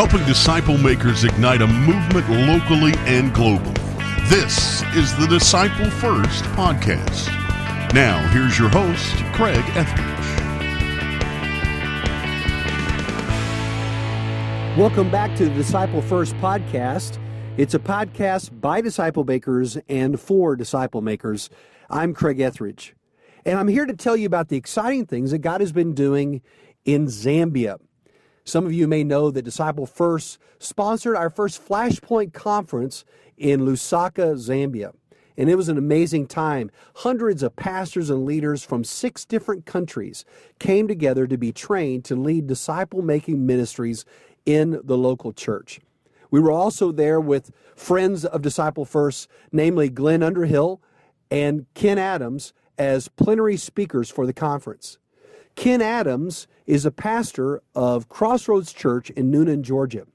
helping disciple makers ignite a movement locally and globally. This is the Disciple First podcast. Now, here's your host, Craig Etheredge. Welcome back to the Disciple First podcast. It's a podcast by disciple makers and for disciple makers. I'm Craig Etheredge, and I'm here to tell you about the exciting things that God has been doing in Zambia. Some of you may know that Disciple First sponsored our first Flashpoint conference in Lusaka, Zambia. And it was an amazing time. Hundreds of pastors and leaders from six different countries came together to be trained to lead disciple making ministries in the local church. We were also there with friends of Disciple First, namely Glenn Underhill and Ken Adams, as plenary speakers for the conference. Ken Adams is a pastor of Crossroads Church in Newnan, Georgia.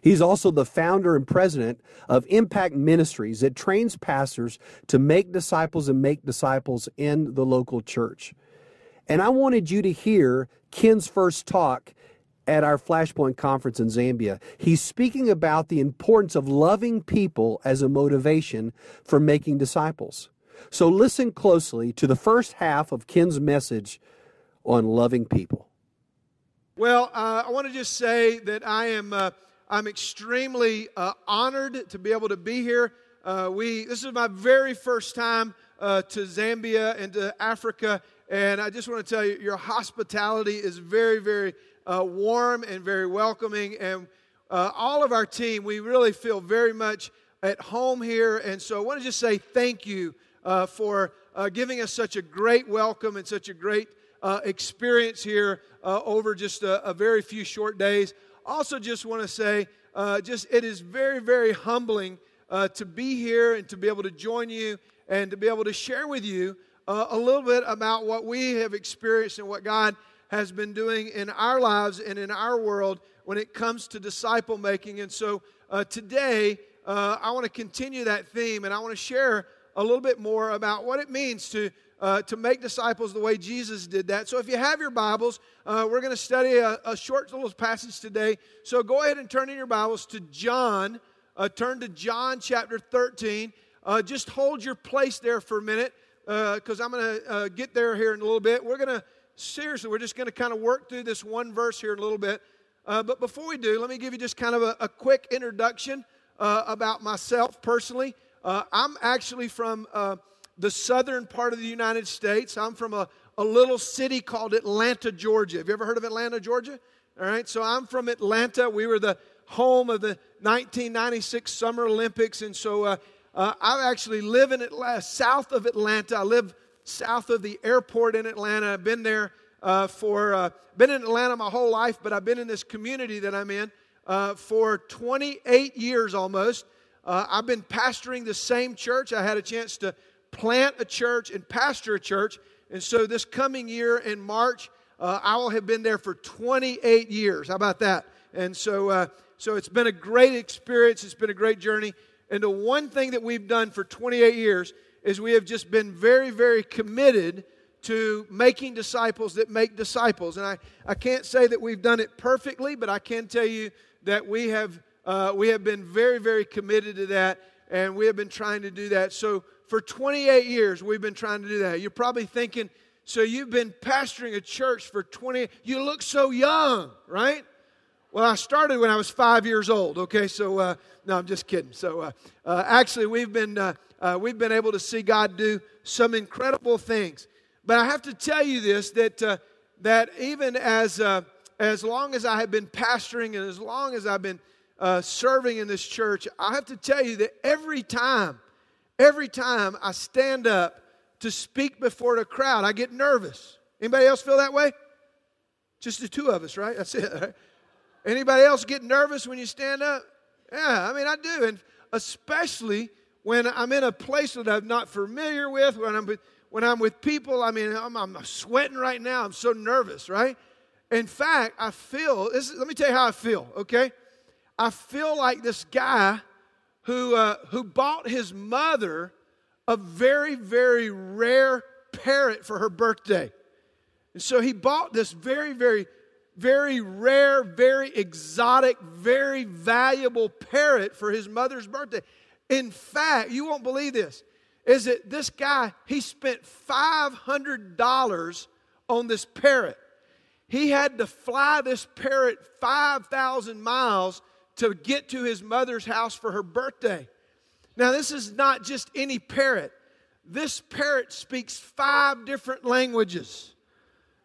He's also the founder and president of Impact Ministries that trains pastors to make disciples and make disciples in the local church. And I wanted you to hear Ken's first talk at our Flashpoint conference in Zambia. He's speaking about the importance of loving people as a motivation for making disciples. So listen closely to the first half of Ken's message on loving people. Well, uh, I want to just say that I am uh, I'm extremely uh, honored to be able to be here. Uh, we this is my very first time uh, to Zambia and to Africa, and I just want to tell you, your hospitality is very, very uh, warm and very welcoming, and all of our team, we really feel very much at home here. And so, I want to just say thank you for giving us such a great welcome and such a great uh, experience here uh, over just a, a, very few short days. Also, just want to say, uh, just it is very, very humbling uh, to be here and to be able to join you and to be able to share with you uh, a little bit about what we have experienced and what God has been doing in our lives and in our world when it comes to disciple making. And so uh, today, I want to continue that theme and I want to share a little bit more about what it means to uh, to make disciples the way Jesus did that. So if you have your Bibles, uh, we're going to study a, a, short little passage today. So go ahead and turn in your Bibles to John. Uh, turn to John chapter 13. Uh, just hold your place there for a minute because uh, I'm going to uh, get there here in a little bit. We're going to, seriously, we're just going to kind of work through this one verse here in a little bit. but before we do, let me give you just kind of a, a quick introduction about myself personally. I'm actually from the southern part of the United States. I'm from a, a little city called Atlanta, Georgia. Have you ever heard of Atlanta, Georgia? All right, so I'm from Atlanta. We were the home of the 1996 Summer Olympics, and so uh, uh, I actually live in Atlanta, south of Atlanta. I live south of the airport in Atlanta. I've been there uh, for uh, been in Atlanta my whole life, but I've been in this community that I'm in uh, for 28 years almost. Uh, I've been pastoring the same church. I had a chance to plant a church and pastor a church. And so this coming year in March, uh, I will have been there for 28 years. How about that? And so, uh, so it's been a great experience. It's been a great journey. And the one thing that we've done for 28 years is we have just been very, very committed to making disciples that make disciples. And I, I can't say that we've done it perfectly, but I can tell you that we have, uh, we have been very, very committed to that. And we have been trying to do that. So for 28 years, we've been trying to do that. You're probably thinking, so you've been pastoring a church for 20, you look so young, right? Well, I started when I was five years old, okay? So, uh, no, I'm just kidding. So, uh, uh, actually, we've been, uh, uh, we've been able to see God do some incredible things. But I have to tell you this that, uh, that even as, as long as I have been pastoring and as long as I've been serving in this church, I have to tell you that every time Every time I stand up to speak before the crowd, I get nervous. Anybody else feel that way? Just the two of us, right? That's it. Right? Anybody else get nervous when you stand up? Yeah, I mean, I do. And especially when I'm in a place that I'm not familiar with, when I'm with, when I'm with people, I mean, I'm, I'm sweating right now. I'm so nervous, right? In fact, I feel, this, let me tell you how I feel, okay? I feel like this guy who, uh, who bought his mother a very, very rare parrot for her birthday. And so he bought this very, very very rare, very exotic, very valuable parrot for his mother's birthday. In fact, you won't believe this, is that this guy, he spent $500 on this parrot. He had to fly this parrot 5,000 miles to get to his mother's house for her birthday. Now, this is not just any parrot. This parrot speaks five different languages.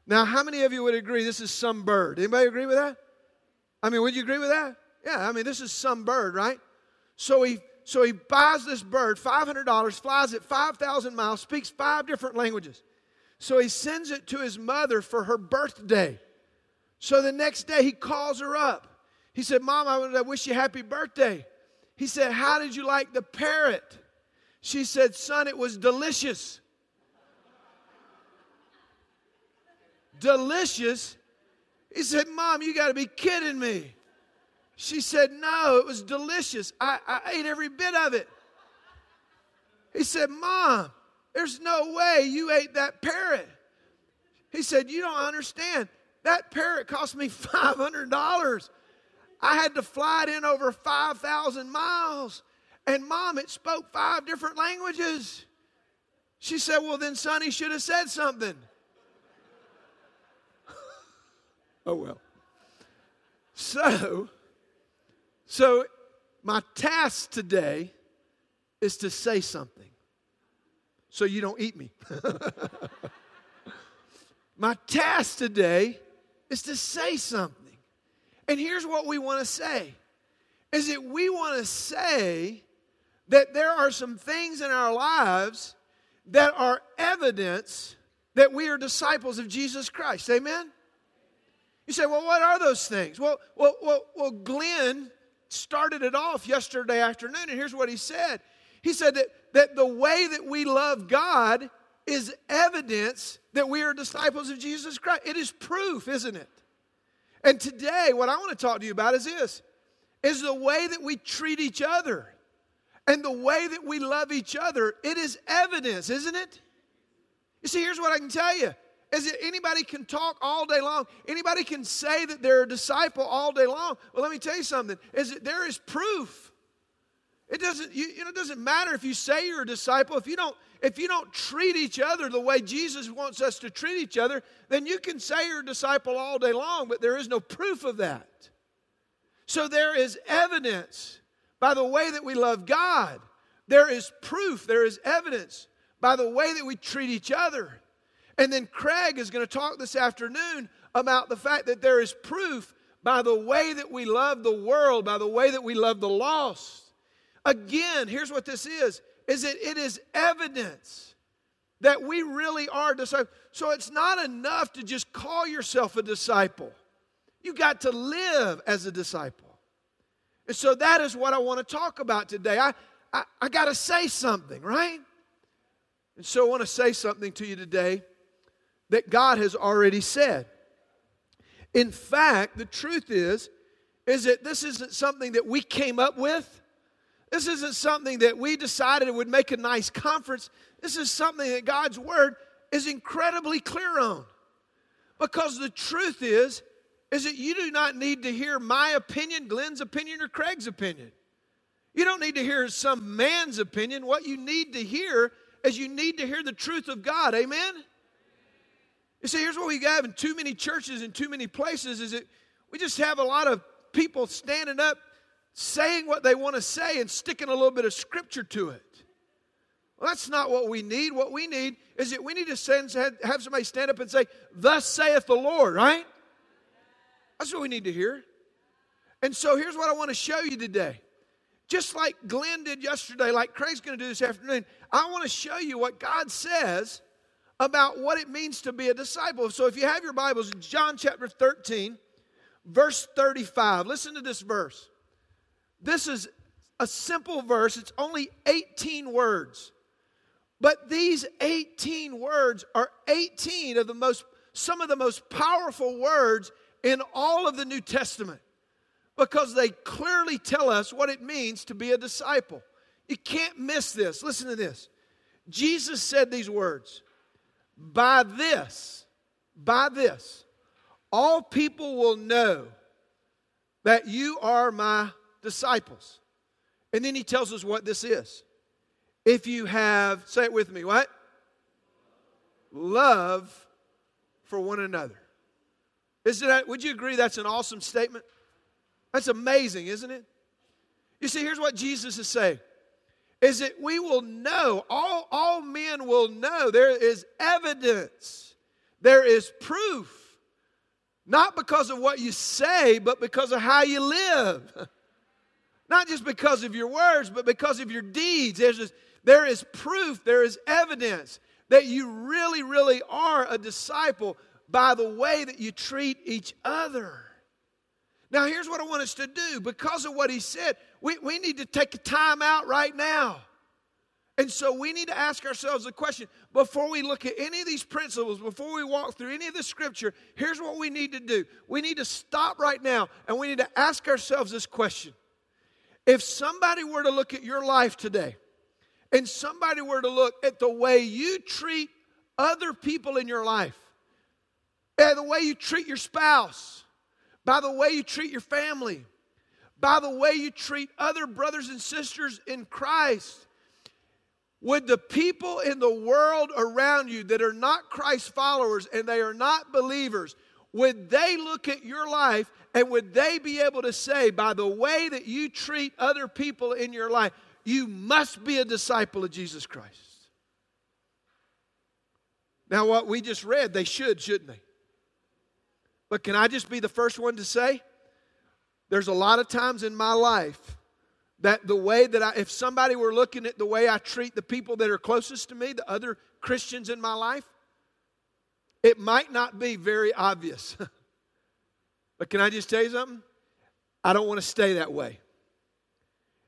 Now, how many of you would agree this is some bird? Anybody agree with that? I mean, would you agree with that? Yeah, I mean, this is some bird, right? So he so he buys this bird, $500, flies it 5,000 miles, speaks five different languages. So he sends it to his mother for her birthday. So the next day he calls her up. He said, Mom, I wish you happy birthday. He said, How did you like the parrot? She said, Son, it was delicious. delicious? He said, Mom, you got to be kidding me. She said, No, it was delicious. I, I ate every bit of it. He said, Mom, there's no way you ate that parrot. He said, You don't understand. That parrot cost me $500. I had to fly it in over 5,000 miles. And mom, it spoke five different languages. She said, Well, then, Sonny should have said something. oh, well. So, so my task today is to say something so you don't eat me. my task today is to say something. And here's what we want to say is that we want to say that there are some things in our lives that are evidence that we are disciples of Jesus Christ. Amen? You say, well, what are those things? Well, well, well, well Glenn started it off yesterday afternoon, and here's what he said. He said that, that the way that we love God is evidence that we are disciples of Jesus Christ. It is proof, isn't it? And today, what I want to talk to you about is this is the way that we treat each other and the way that we love each other. It is evidence, isn't it? You see, here's what I can tell you is that anybody can talk all day long. Anybody can say that they're a disciple all day long. Well, let me tell you something. Is that there is proof. It doesn't, you, you know, it doesn't matter if you say you're a disciple. If you don't if you don't treat each other the way Jesus wants us to treat each other, then you can say you're a disciple all day long, but there is no proof of that. So there is evidence by the way that we love God. There is proof, there is evidence by the way that we treat each other. And then Craig is going to talk this afternoon about the fact that there is proof by the way that we love the world, by the way that we love the lost. Again, here's what this is is that it is evidence that we really are disciples. So it's not enough to just call yourself a disciple. You got to live as a disciple. And so that is what I want to talk about today. I, I, I got to say something, right? And so I want to say something to you today that God has already said. In fact, the truth is, is that this isn't something that we came up with. This isn't something that we decided would make a nice conference. This is something that God's Word is incredibly clear on. Because the truth is, is that you do not need to hear my opinion, Glenn's opinion, or Craig's opinion. You don't need to hear some man's opinion. What you need to hear is you need to hear the truth of God. Amen? You see, here's what we have in too many churches and too many places is that we just have a lot of people standing up saying what they want to say and sticking a little bit of scripture to it. Well, that's not what we need. What we need is that we need to send, have somebody stand up and say, Thus saith the Lord, right? That's what we need to hear. And so here's what I want to show you today. Just like Glenn did yesterday, like Craig's going to do this afternoon, I want to show you what God says about what it means to be a disciple. So if you have your Bibles, John chapter 13, verse 35, listen to this verse. This is a simple verse, it's only 18 words. But these 18 words are 18 of the most, some of the most powerful words in all of the New Testament because they clearly tell us what it means to be a disciple. You can't miss this. Listen to this. Jesus said these words By this, by this, all people will know that you are my disciples. And then he tells us what this is. If you have, say it with me, what? Love for one another. Isn't that, would you agree that's an awesome statement? That's amazing, isn't it? You see, here's what Jesus is saying is that we will know, all, all men will know, there is evidence, there is proof, not because of what you say, but because of how you live. Not just because of your words, but because of your deeds. There's there is proof, there is evidence that you really, really are a disciple by the way that you treat each other. Now, here's what I want us to do. Because of what he said, we, we need to take a time out right now. And so we need to ask ourselves the question before we look at any of these principles, before we walk through any of the scripture, here's what we need to do. We need to stop right now and we need to ask ourselves this question. If somebody were to look at your life today and somebody were to look at the way you treat other people in your life, by the way you treat your spouse, by the way you treat your family, by the way you treat other brothers and sisters in Christ. Would the people in the world around you that are not Christ followers and they are not believers, would they look at your life and would they be able to say, by the way that you treat other people in your life, you must be a disciple of Jesus Christ? Now, what we just read, they should, shouldn't they? But can I just be the first one to say? There's a lot of times in my life that the way that I, if somebody were looking at the way I treat the people that are closest to me, the other Christians in my life, it might not be very obvious. but can I just tell you something? I don't want to stay that way.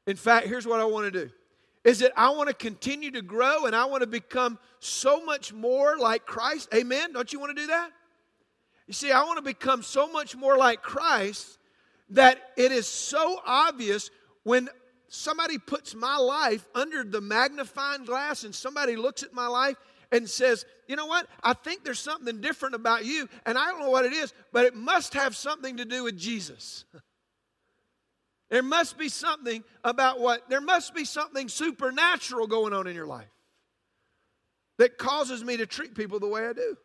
In fact, here's what I want to do is that I want to continue to grow and I want to become so much more like Christ. Amen. Don't you want to do that? You see, I want to become so much more like Christ that it is so obvious when somebody puts my life under the magnifying glass and somebody looks at my life and says, You know what? I think there's something different about you, and I don't know what it is, but it must have something to do with Jesus. there must be something about what, there must be something supernatural going on in your life that causes me to treat people the way I do.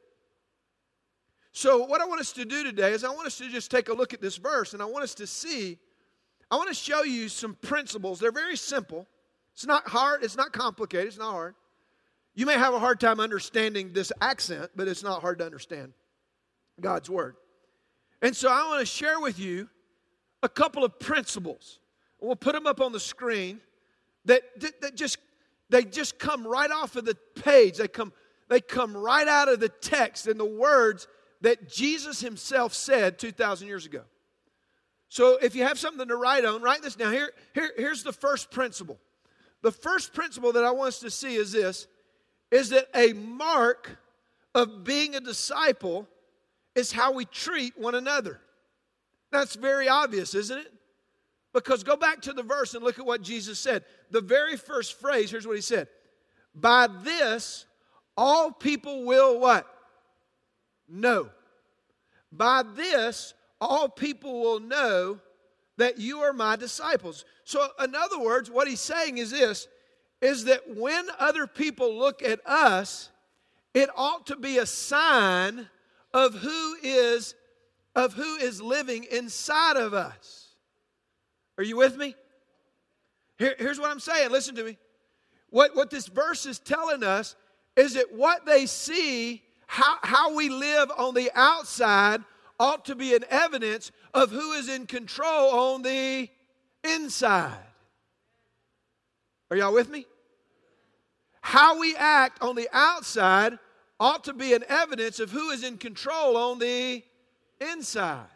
So, what I want us to do today is I want us to just take a look at this verse and I want us to see, I want to show you some principles. They're very simple. It's not hard, it's not complicated, it's not hard. You may have a hard time understanding this accent, but it's not hard to understand God's Word. And so I want to share with you a couple of principles. We'll put them up on the screen that, that just they just come right off of the page. They come, they come right out of the text and the words that Jesus himself said 2,000 years ago. So if you have something to write on, write this down. Here, here, here's the first principle. The first principle that I want us to see is this is that a mark of being a disciple is how we treat one another. That's very obvious, isn't it? Because go back to the verse and look at what Jesus said. The very first phrase, here's what he said By this, all people will what? Know. By this, all people will know that you are my disciples. So, in other words, what he's saying is this is that when other people look at us, it ought to be a sign of who is of who is living inside of us. Are you with me? Here, here's what I'm saying. Listen to me. What, what this verse is telling us is that what they see, how, how we live on the outside, ought to be an evidence of who is in control on the inside. Are y'all with me? How we act on the outside ought to be an evidence of who is in control on the inside.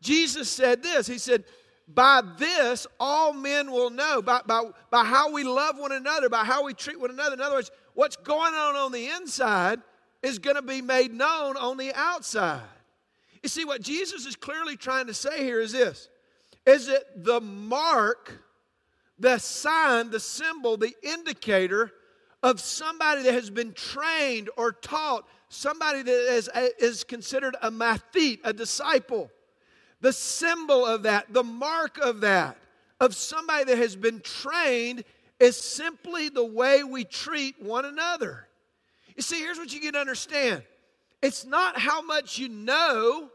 Jesus said this He said, By this all men will know, by, by, by how we love one another, by how we treat one another. In other words, what's going on on the inside is going to be made known on the outside. You see, what Jesus is clearly trying to say here is this is that the mark the sign, the symbol, the indicator of somebody that has been trained or taught somebody that is, is considered a mathete, a disciple. The symbol of that, the mark of that, of somebody that has been trained, is simply the way we treat one another. You see, here's what you get to understand it's not how much you know,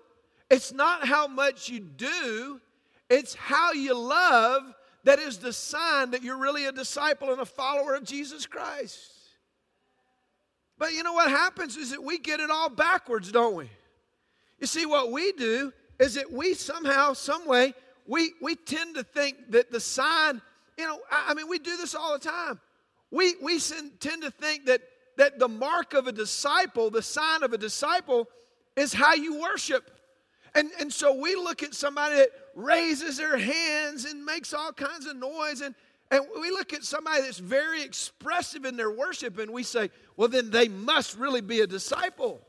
it's not how much you do, it's how you love that is the sign that you're really a disciple and a follower of Jesus Christ. But you know what happens is that we get it all backwards, don't we? You see, what we do is that we somehow, some way, we, we tend to think that the sign, you know, I, I mean, we do this all the time. We, we tend to think that, that the mark of a disciple, the sign of a disciple, is how you worship. And, and so we look at somebody that raises their hands and makes all kinds of noise, and, and we look at somebody that's very expressive in their worship, and we say, well, then they must really be a disciple.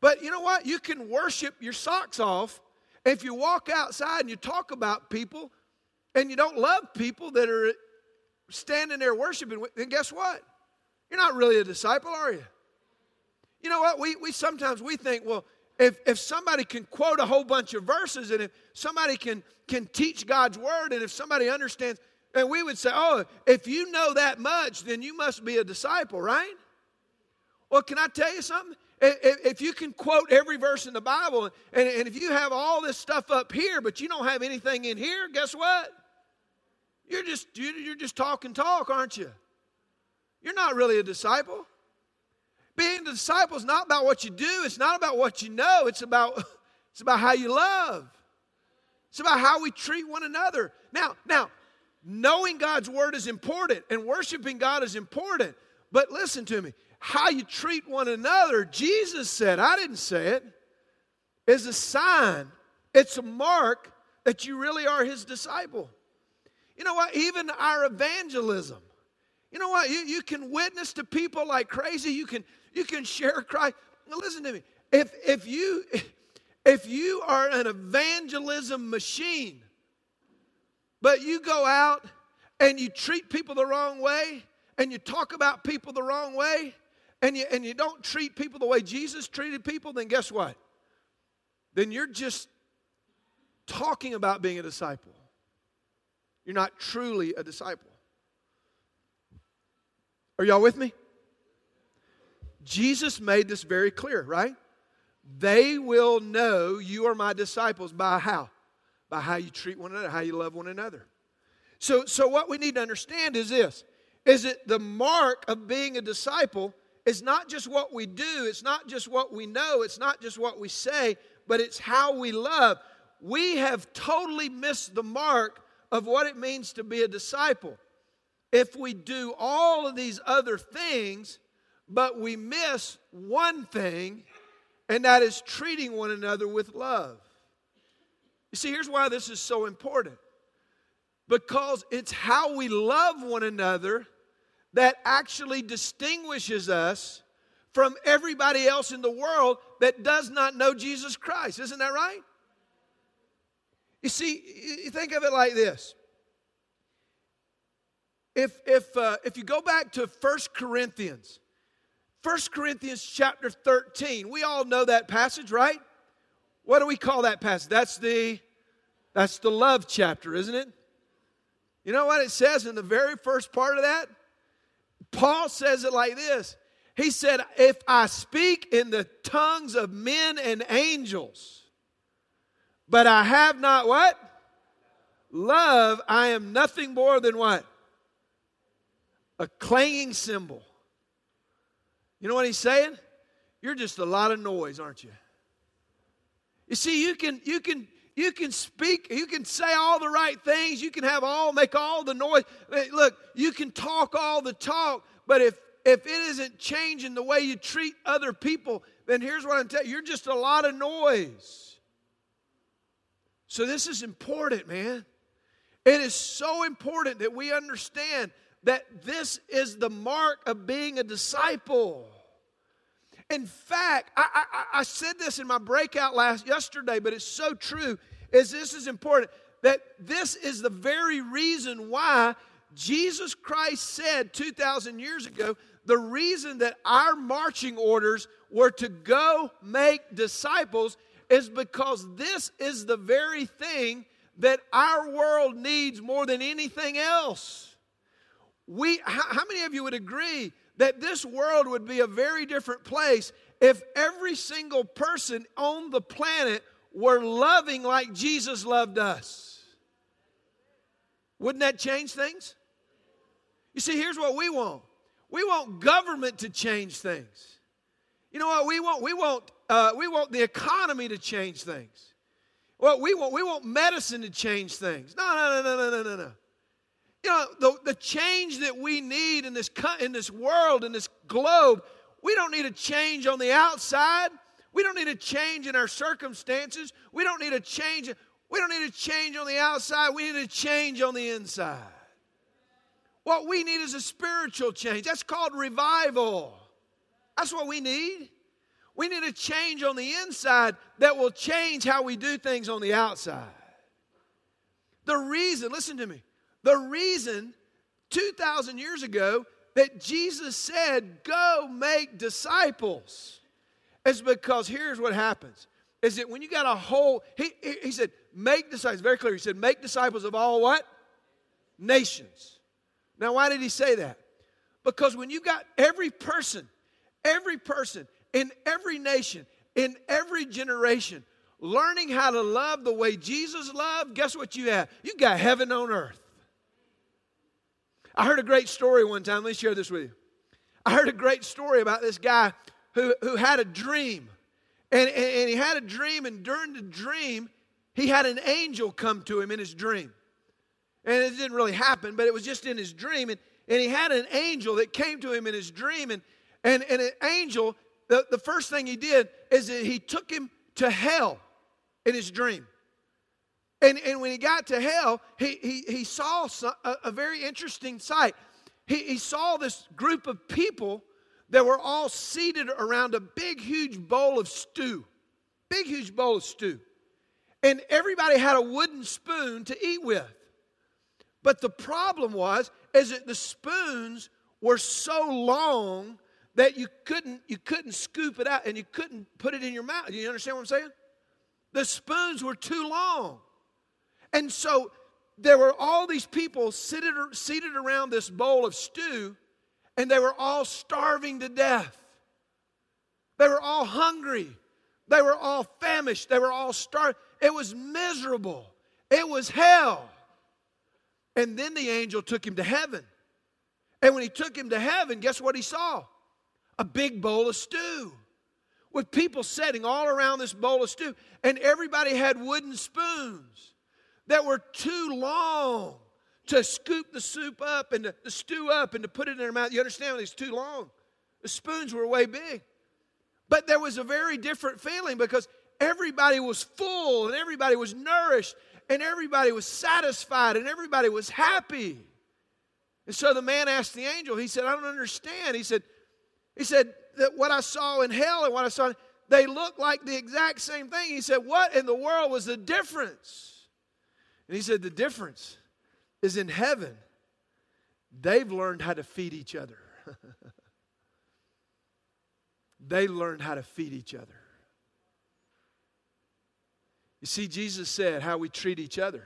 But you know what? You can worship your socks off. If you walk outside and you talk about people and you don't love people that are standing there worshiping, then guess what? You're not really a disciple, are you? You know what? We, we sometimes we think, well, if, if somebody can quote a whole bunch of verses and if somebody can, can teach God's word and if somebody understands, and we would say, oh, if you know that much, then you must be a disciple, right? Well, can I tell you something? If you can quote every verse in the Bible, and if you have all this stuff up here, but you don't have anything in here, guess what? You're just, you're just talking talk, aren't you? You're not really a disciple. Being a disciple is not about what you do, it's not about what you know, it's about, it's about how you love. It's about how we treat one another. Now, now, knowing God's word is important and worshiping God is important. But listen to me, how you treat one another, Jesus said, I didn't say it, is a sign, it's a mark that you really are his disciple. You know what? Even our evangelism. You know what? You, you can witness to people like crazy. You can you can share Christ. Now listen to me. If if you if you are an evangelism machine, but you go out and you treat people the wrong way and you talk about people the wrong way and you, and you don't treat people the way Jesus treated people, then guess what? Then you're just talking about being a disciple. You're not truly a disciple. Are y'all with me? Jesus made this very clear, right? They will know you are my disciples by how? By how you treat one another, how you love one another. So, so what we need to understand is this is that the mark of being a disciple is not just what we do, it's not just what we know, it's not just what we say, but it's how we love. We have totally missed the mark of what it means to be a disciple. If we do all of these other things, but we miss one thing, and that is treating one another with love. You see, here's why this is so important because it's how we love one another that actually distinguishes us from everybody else in the world that does not know Jesus Christ. Isn't that right? You see, you think of it like this. If, if, uh, if you go back to First Corinthians, First Corinthians chapter 13. We all know that passage, right? What do we call that passage? That's the that's the love chapter, isn't it? You know what it says in the very first part of that? Paul says it like this. He said, "If I speak in the tongues of men and angels, but I have not what? Love, I am nothing more than what? A clanging cymbal." You know what he's saying? You're just a lot of noise, aren't you? You see, you can you can you can speak, you can say all the right things, you can have all make all the noise. Look, you can talk all the talk, but if if it isn't changing the way you treat other people, then here's what I'm telling you, you're just a lot of noise. So this is important, man. It is so important that we understand that this is the mark of being a disciple. In fact, I, I, I, said this in my breakout last yesterday, but it's so true. Is this is important that this is the very reason why Jesus Christ said 2,000 years ago the reason that our marching orders were to go make disciples is because this is the very thing that our world needs more than anything else. We, how, how many of you would agree that this world would be a very different place if every single person on the planet were loving like Jesus loved us? Wouldn't that change things? You see, here's what we want we want government to change things. You know what we want? We want, uh, we want the economy to change things. Well, we want, we want medicine to change things. No, no, no, no, no, no, no. You know, the, the change that we need in this, in this world, in this globe, we don't need a change on the outside. We don't need a change in our circumstances. We don't need a change. We don't need a change on the outside. We need a change on the inside. What we need is a spiritual change. That's called revival. That's what we need. We need a change on the inside that will change how we do things on the outside. The reason, listen to me, the reason 2,000 years ago that Jesus said, Go make disciples, is because here's what happens is that when you got a whole, he, he said, make disciples, very clear. He said, make disciples of all what? Nations. Now, why did he say that? Because when you got every person, every person in every nation, in every generation, learning how to love the way Jesus loved, guess what you have? You got heaven on earth. I heard a great story one time. Let me share this with you. I heard a great story about this guy who, who had a dream. And, and, and he had a dream, and during the dream, he had an angel come to him in his dream. And it didn't really happen, but it was just in his dream. And, and he had an angel that came to him in his dream. And, and, and an angel, the, the first thing he did is that he took him to hell in his dream. And, and when he got to hell, he, he, he saw a, a, very interesting sight. He, he saw this group of people that were all seated around a big, huge bowl of stew. Big, huge bowl of stew. And everybody had a wooden spoon to eat with. But the problem was is that the spoons were so long that you couldn't you couldn't scoop it out and you couldn't put it in your mouth. You understand what I'm saying? The spoons were too long. And so there were all these people seated, seated around this bowl of stew, and they were all starving to death. They were all hungry. They were all famished. They were all starved. It was miserable. It was hell. And then the angel took him to heaven. And when he took him to heaven, guess what he saw? A big bowl of stew with people sitting all around this bowl of stew. And everybody had wooden spoons that were too long to scoop the soup up and the stew up and to put it in their mouth. You understand? It's too long. The spoons were way big. But there was a very different feeling because everybody was full and everybody was nourished and everybody was satisfied and everybody was happy. And so the man asked the angel, he said, I don't understand. He said, he said that what I saw in hell and what I saw, they look like the exact same thing. He said, What in the world was the difference? And he said, The difference is in heaven. They've learned how to feed each other. they learned how to feed each other. You see, Jesus said how we treat each other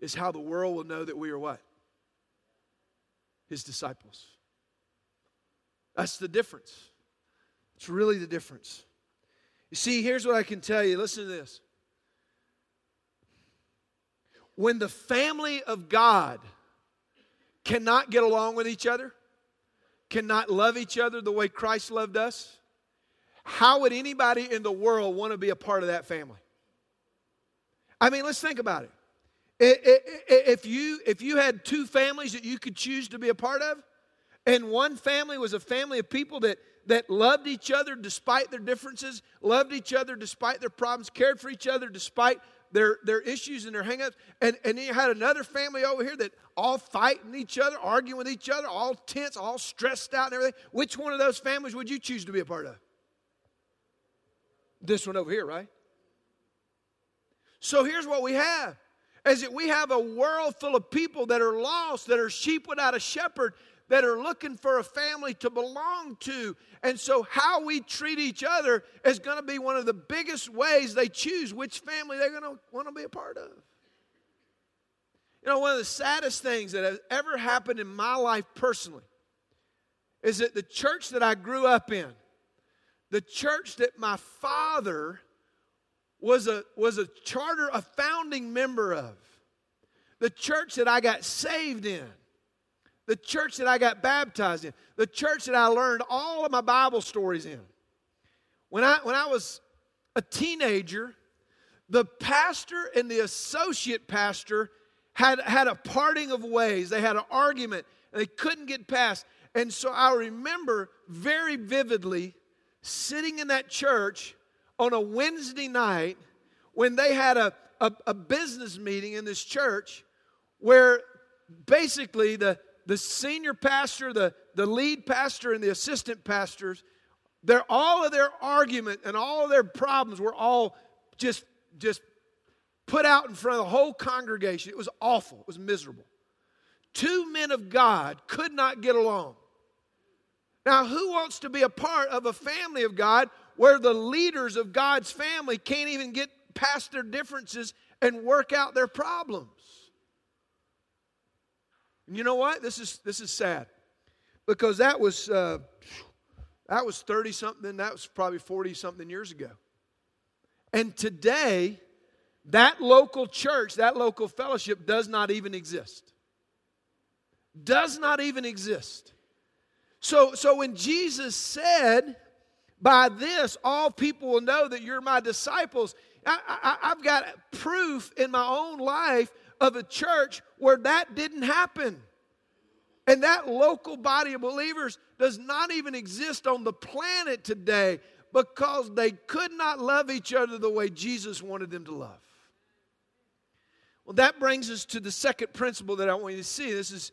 is how the world will know that we are what? His disciples. That's the difference. It's really the difference. You see, here's what I can tell you. Listen to this. When the family of God cannot get along with each other, cannot love each other the way Christ loved us, how would anybody in the world want to be a part of that family? I mean, let's think about it. If you, if you had two families that you could choose to be a part of, and one family was a family of people that, that loved each other despite their differences, loved each other despite their problems, cared for each other despite their, their issues and their hangups, and, and then you had another family over here that all fighting each other, arguing with each other, all tense, all stressed out and everything. Which one of those families would you choose to be a part of? This one over here, right? So here's what we have is that we have a world full of people that are lost, that are sheep without a shepherd, that are looking for a family to belong to. And so, how we treat each other is going to be one of the biggest ways they choose which family they're going to want to be a part of. You know, one of the saddest things that has ever happened in my life personally is that the church that I grew up in, the church that my father was a, was a charter, a founding member of, the church that I got saved in, the church that I got baptized in, the church that I learned all of my Bible stories in. When I, when I was a teenager, the pastor and the associate pastor had, had a parting of ways. They had an argument and they couldn't get past. And so I remember very vividly sitting in that church on a Wednesday night when they had a, a, a business meeting in this church where basically the, the senior pastor, the, the lead pastor, and the assistant pastors, their, all of their argument and all of their problems were all just, just put out in front of the whole congregation. It was awful, it was miserable. Two men of God could not get along. Now, who wants to be a part of a family of God where the leaders of God's family can't even get past their differences and work out their problems? And you know what? This is this is sad because that was uh, that was thirty something. That was probably forty something years ago. And today, that local church, that local fellowship does not even exist. Does not even exist. So, so when Jesus said, By this all people will know that you're my disciples, I, I, I've got proof in my own life of a church where that didn't happen. And that local body of believers does not even exist on the planet today because they could not love each other the way Jesus wanted them to love. Well, that brings us to the second principle that I want you to see. This is,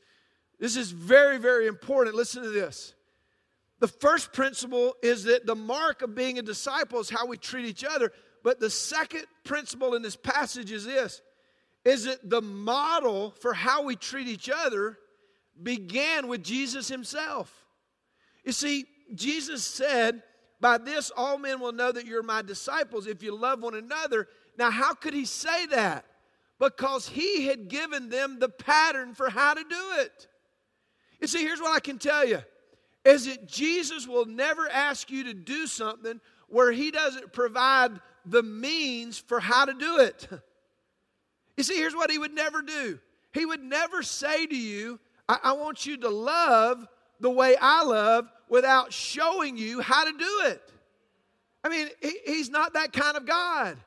this is very, very important. Listen to this. The first principle is that the mark of being a disciple is how we treat each other. But the second principle in this passage is this is that the model for how we treat each other began with Jesus himself. You see, Jesus said, By this all men will know that you're my disciples if you love one another. Now, how could he say that? because he had given them the pattern for how to do it. You see, here's what I can tell you is that Jesus will never ask you to do something where he doesn't provide the means for how to do it. You see, here's what he would never do. He would never say to you, I, I want you to love the way I love without showing you how to do it. I mean, he, he's not that kind of God.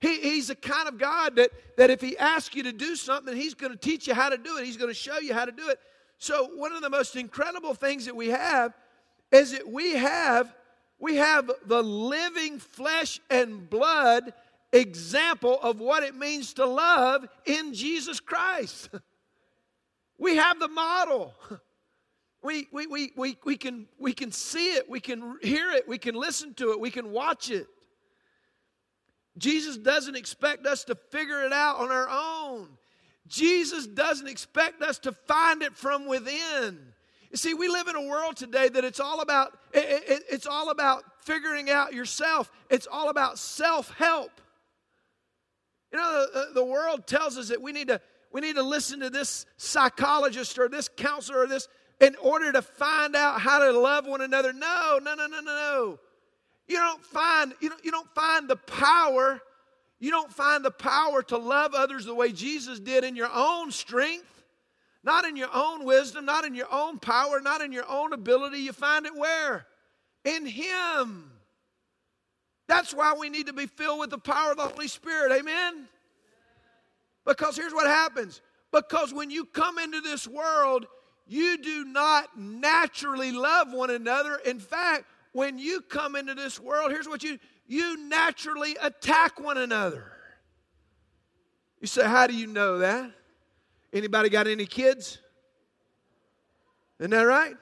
He, he's the kind of God that, that if He asks you to do something, He's going to teach you how to do it. He's going to show you how to do it. So, one of the most incredible things that we have is that we have we have the living flesh and blood example of what it means to love in Jesus Christ. we have the model. We, we, we, we, we, can, we can see it, we can hear it, we can listen to it, we can watch it. Jesus doesn't expect us to figure it out on our own. Jesus doesn't expect us to find it from within. You see, we live in a world today that it's all about it, it, it's all about figuring out yourself. It's all about self-help. You know, the, the world tells us that we need to we need to listen to this psychologist or this counselor or this in order to find out how to love one another. No, no, no, no, no, no. You don't find, you don't, you don't find the power, you don't find the power to love others the way Jesus did in your own strength, not in your own wisdom, not in your own power, not in your own ability. You find it where? In Him. That's why we need to be filled with the power of the Holy Spirit. Amen? Because here's what happens. Because when you come into this world, you do not naturally love one another. In fact, when you come into this world, here's what you you naturally attack one another. You say, how do you know that? Anybody got any kids? Isn't that right?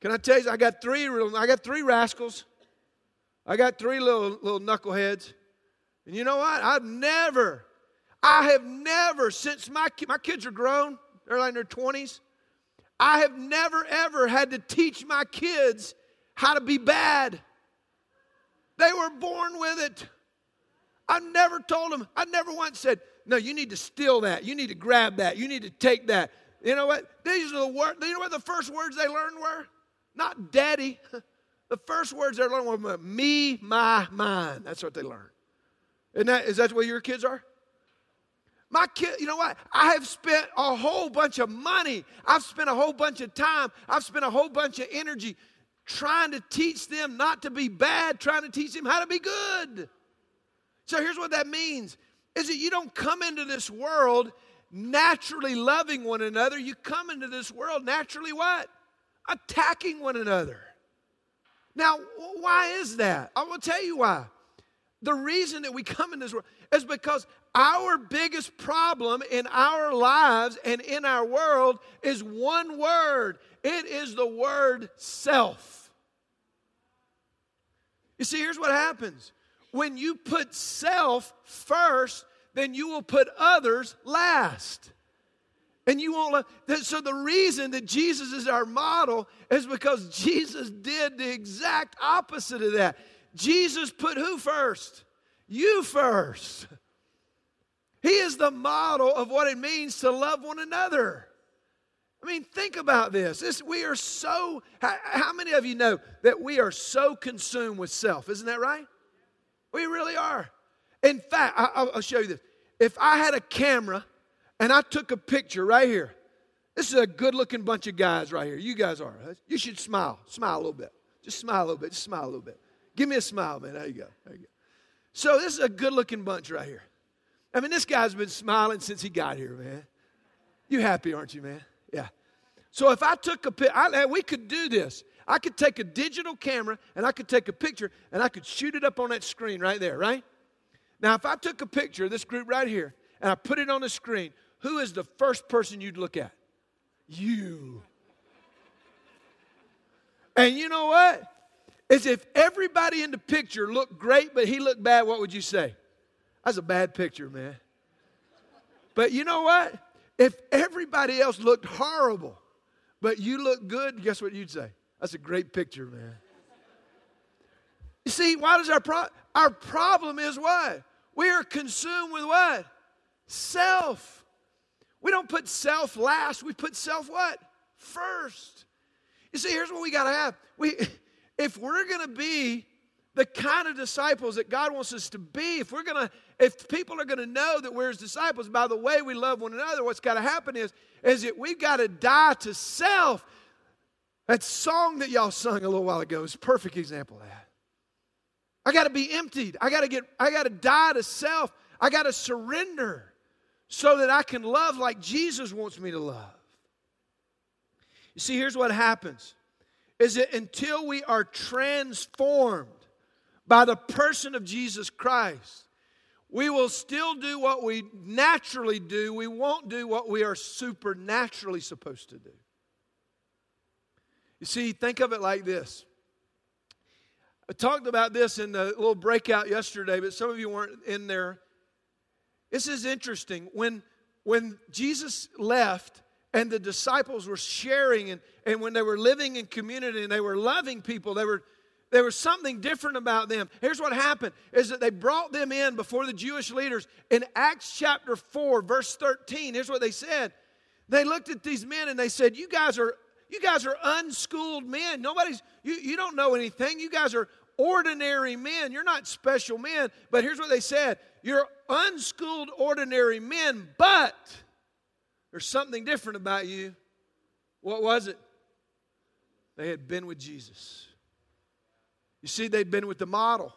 Can I tell you? I got three. I got three rascals. I got three little little knuckleheads. And you know what? I've never, I have never, since my, my kids are grown, they're like in their 20s, I have never ever had to teach my kids how to be bad. They were born with it. I never told them, I never once said, no, you need to steal that. You need to grab that. You need to take that. You know what? These are the words. You know what the first words they learned were? Not daddy. The first words they learned were me, my, mine. That's what they learned. Isn't that, is that way your kids are? My kid, you know what? I have spent a whole bunch of money. I've spent a whole bunch of time. I've spent a whole bunch of energy trying to teach them not to be bad, trying to teach them how to be good. So here's what that means is that you don't come into this world naturally loving one another. You come into this world naturally what? Attacking one another. Now, why is that? I will tell you why. The reason that we come in this world is because our biggest problem in our lives and in our world is one word it is the word self. You see, here's what happens when you put self first, then you will put others last. And you won't let, so the reason that Jesus is our model is because Jesus did the exact opposite of that. Jesus put who first? You first. He is the model of what it means to love one another. I mean, think about this. this we are so, how, how many of you know that we are so consumed with self? Isn't that right? We really are. In fact, I, will show you this. If I had a camera and I took a picture right here. This is a good looking bunch of guys right here. You guys are. You should smile. Smile a little bit. Just smile a little bit. Just smile a little bit. Give me a smile, man. There you go. There you go. So this is a good looking bunch right here. I mean, this guy's been smiling since he got here, man. You happy, aren't you, man? Yeah. So if I took a picture, we could do this. I could take a digital camera and I could take a picture and I could shoot it up on that screen right there, right? Now, if I took a picture of this group right here and I put it on the screen, who is the first person you'd look at? You. And you know what? Is if everybody in the picture looked great, but he looked bad, what would you say? That's a bad picture, man. But you know what? If everybody else looked horrible, but you look good, guess what you'd say? That's a great picture, man. You see, why does our pro- our problem is what? We are consumed with what? Self. We don't put self last, we put self what? First. You see, here's what we got to have. We, if we're going to be the kind of disciples that God wants us to be, if we're going to, if people are going to know that we're his disciples by the way we love one another, what's got to happen is, is that we've got to die to self. That song that y'all sung a little while ago is perfect example of that. I got to be emptied. I got to get, I got to die to self. I got to surrender so that I can love like Jesus wants me to love. You see, here's what happens is that until we are transformed by the person of Jesus Christ, we will still do what we naturally do. We won't do what we are supernaturally supposed to do. You see, think of it like this. I talked about this in the little breakout yesterday, but some of you weren't in there. This is interesting. When, when Jesus left and the disciples were sharing and, and when they were living in community and they were loving people, they were, there was something different about them. Here's what happened is that they brought them in before the Jewish leaders in Acts chapter 4 verse 13. Here's what they said. They looked at these men and they said, "You guys are you guys are unschooled men. Nobody's you you don't know anything. You guys are ordinary men. You're not special men." But here's what they said. You're unschooled, ordinary men, but there's something different about you. What was it? They had been with Jesus. You see, they'd been with the model,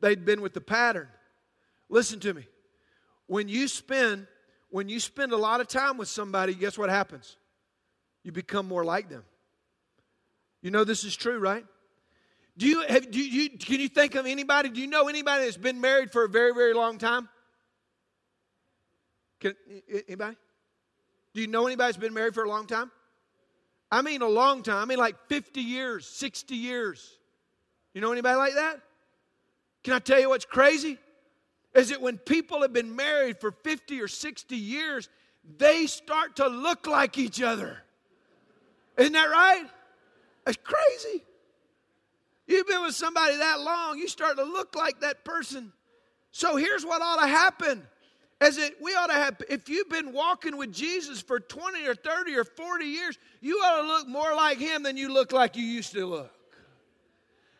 they'd been with the pattern. Listen to me. When you spend when you spend a lot of time with somebody, guess what happens? You become more like them. You know this is true, right? Do you, have, do you, can you think of anybody? Do you know anybody that's been married for a very, very long time? Can, anybody? Do you know anybody that's been married for a long time? I mean, a long time. I mean, like 50 years, 60 years. You know anybody like that? Can I tell you what's crazy? is that when people have been married for 50 or 60 years, they start to look like each other. Isn't that right? It's crazy. You've been with somebody that long, you start to look like that person. So here's what ought to happen. As it we ought to have if you've been walking with Jesus for 20 or 30 or 40 years, you ought to look more like him than you look like you used to look.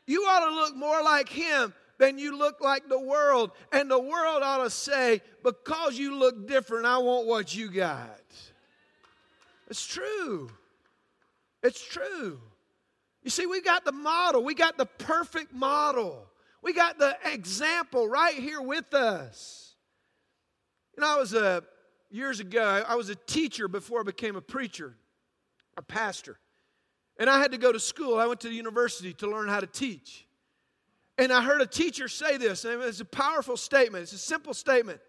You ought to look more like him than you look like the world. And the world ought to say, because you look different, I want what you got. It's true. It's true. You see, we got the model, we got the perfect model, we got the example right here with us. You know, I was a, years ago, I was a teacher before I became a preacher, a pastor. And I had to go to school. I went to the university to learn how to teach. And I heard a teacher say this, and it's a powerful statement. It's a simple statement.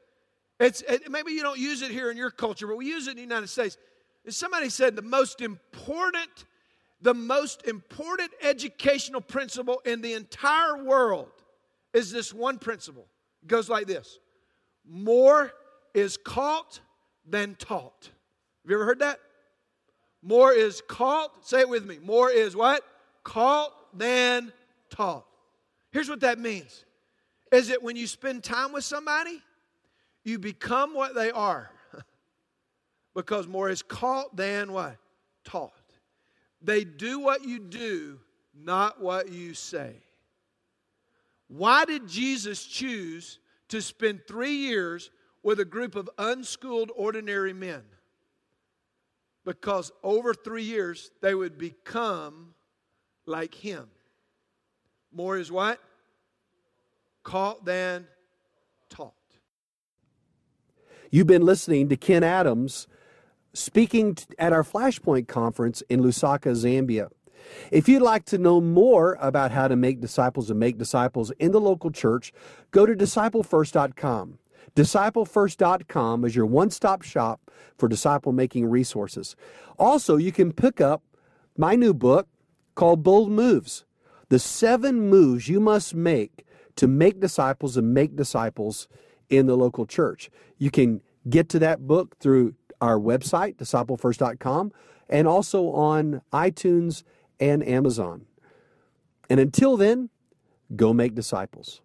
It's, it, maybe you don't use it here in your culture, but we use it in the United States. And somebody said the most important, the most important educational principle in the entire world is this one principle. It goes like this More is caught than taught. Have you ever heard that? More is caught, say it with me. More is what? Caught than taught. Here's what that means is that when you spend time with somebody, you become what they are. because more is caught than what? Taught. They do what you do, not what you say. Why did Jesus choose to spend three years with a group of unschooled, ordinary men? Because over three years, they would become like him. More is what? Caught than taught. You've been listening to Ken Adams speaking at our Flashpoint conference in Lusaka, Zambia. If you'd like to know more about how to make disciples and make disciples in the local church, go to disciplefirst.com. Disciplefirst.com is your one stop shop for disciple making resources. Also, you can pick up my new book called Bold Moves the seven moves you must make to make disciples and make disciples in the local church. You can get to that book through our website, disciplefirst.com, and also on iTunes and Amazon. And until then, go make disciples.